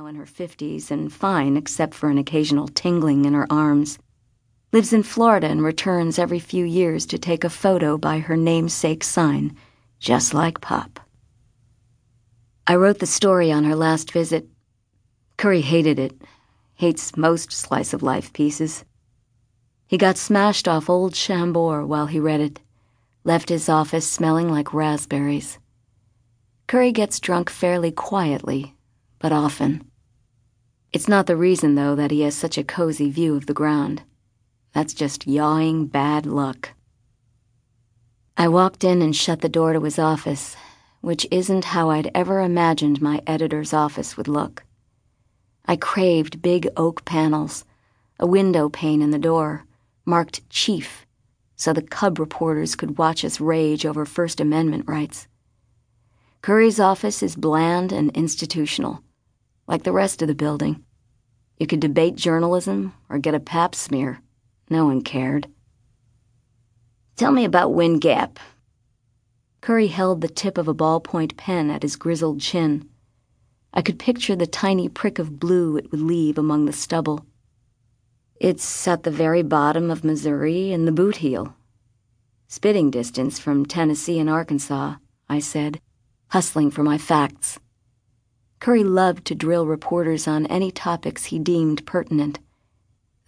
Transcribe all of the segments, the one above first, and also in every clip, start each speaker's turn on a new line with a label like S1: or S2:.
S1: now in her 50s and fine except for an occasional tingling in her arms. Lives in Florida and returns every few years to take a photo by her namesake sign, just like Pop. I wrote the story on her last visit. Curry hated it, hates most slice of life pieces. He got smashed off old Chambord while he read it, left his office smelling like raspberries. Curry gets drunk fairly quietly, but often. It's not the reason, though, that he has such a cozy view of the ground. That's just yawing bad luck. I walked in and shut the door to his office, which isn't how I'd ever imagined my editor's office would look. I craved big oak panels, a window pane in the door, marked Chief, so the cub reporters could watch us rage over First Amendment rights. Curry's office is bland and institutional, like the rest of the building. You could debate journalism or get a pap smear. No one cared. Tell me about Wind Gap. Curry held the tip of a ballpoint pen at his grizzled chin. I could picture the tiny prick of blue it would leave among the stubble. It's at the very bottom of Missouri in the boot heel. Spitting distance from Tennessee and Arkansas, I said hustling for my facts. Curry loved to drill reporters on any topics he deemed pertinent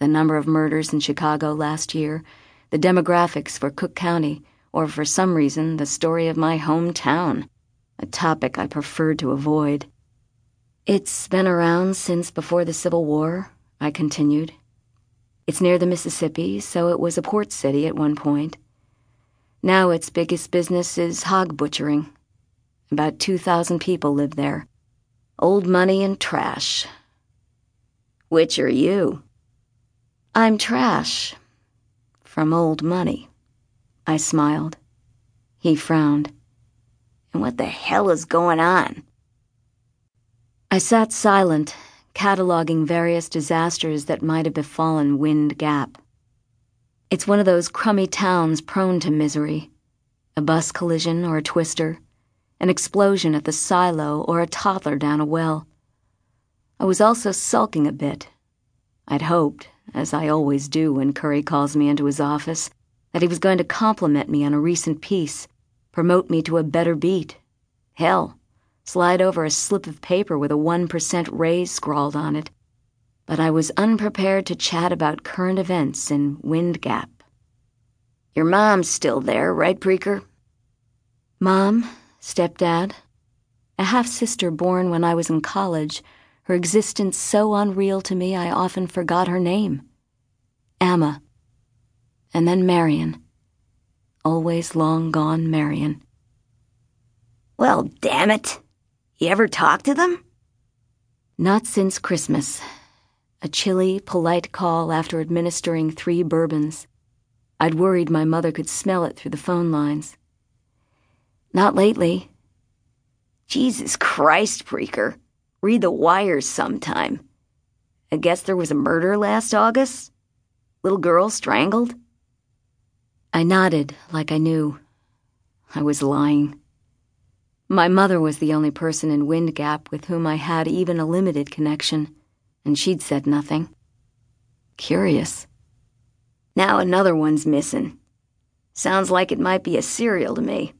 S1: the number of murders in Chicago last year, the demographics for Cook County, or for some reason, the story of my hometown, a topic I preferred to avoid. It's been around since before the Civil War, I continued. It's near the Mississippi, so it was a port city at one point. Now its biggest business is hog butchering. About 2,000 people live there. Old money and trash. Which are you? I'm trash. From old money. I smiled. He frowned. And what the hell is going on? I sat silent, cataloging various disasters that might have befallen Wind Gap. It's one of those crummy towns prone to misery a bus collision or a twister an explosion at the silo, or a toddler down a well. I was also sulking a bit. I'd hoped, as I always do when Curry calls me into his office, that he was going to compliment me on a recent piece, promote me to a better beat. Hell, slide over a slip of paper with a 1% raise scrawled on it. But I was unprepared to chat about current events in Wind Gap. Your mom's still there, right, Preaker? Mom, stepdad, a half sister born when I was in college, her existence so unreal to me I often forgot her name. Amma. And then Marian. Always long gone Marian. Well, damn it. You ever talk to them? Not since Christmas. A chilly, polite call after administering three bourbons. I'd worried my mother could smell it through the phone lines. Not lately. Jesus Christ, Preaker. Read the wires sometime. I guess there was a murder last August? Little girl strangled? I nodded like I knew. I was lying. My mother was the only person in Wind Gap with whom I had even a limited connection, and she'd said nothing. Curious. Now another one's missing. Sounds like it might be a serial to me.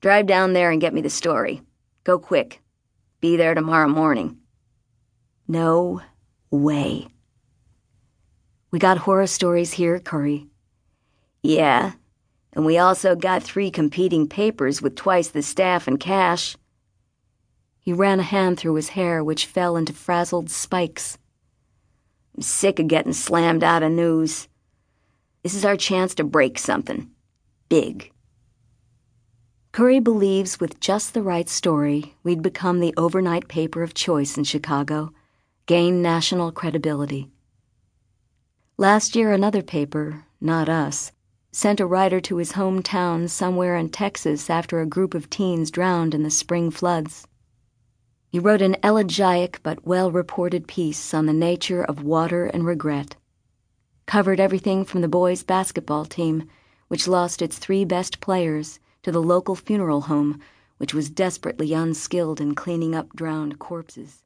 S1: Drive down there and get me the story. Go quick. Be there tomorrow morning. No way. We got horror stories here, Curry. Yeah, and we also got three competing papers with twice the staff and cash. He ran a hand through his hair, which fell into frazzled spikes. I'm sick of getting slammed out of news. This is our chance to break something. Big. Curry believes with just the right story, we'd become the overnight paper of choice in Chicago, gain national credibility. Last year, another paper, not us, sent a writer to his hometown somewhere in Texas after a group of teens drowned in the spring floods. He wrote an elegiac but well reported piece on the nature of water and regret. Covered everything from the boys' basketball team, which lost its three best players to the local funeral home, which was desperately unskilled in cleaning up drowned corpses.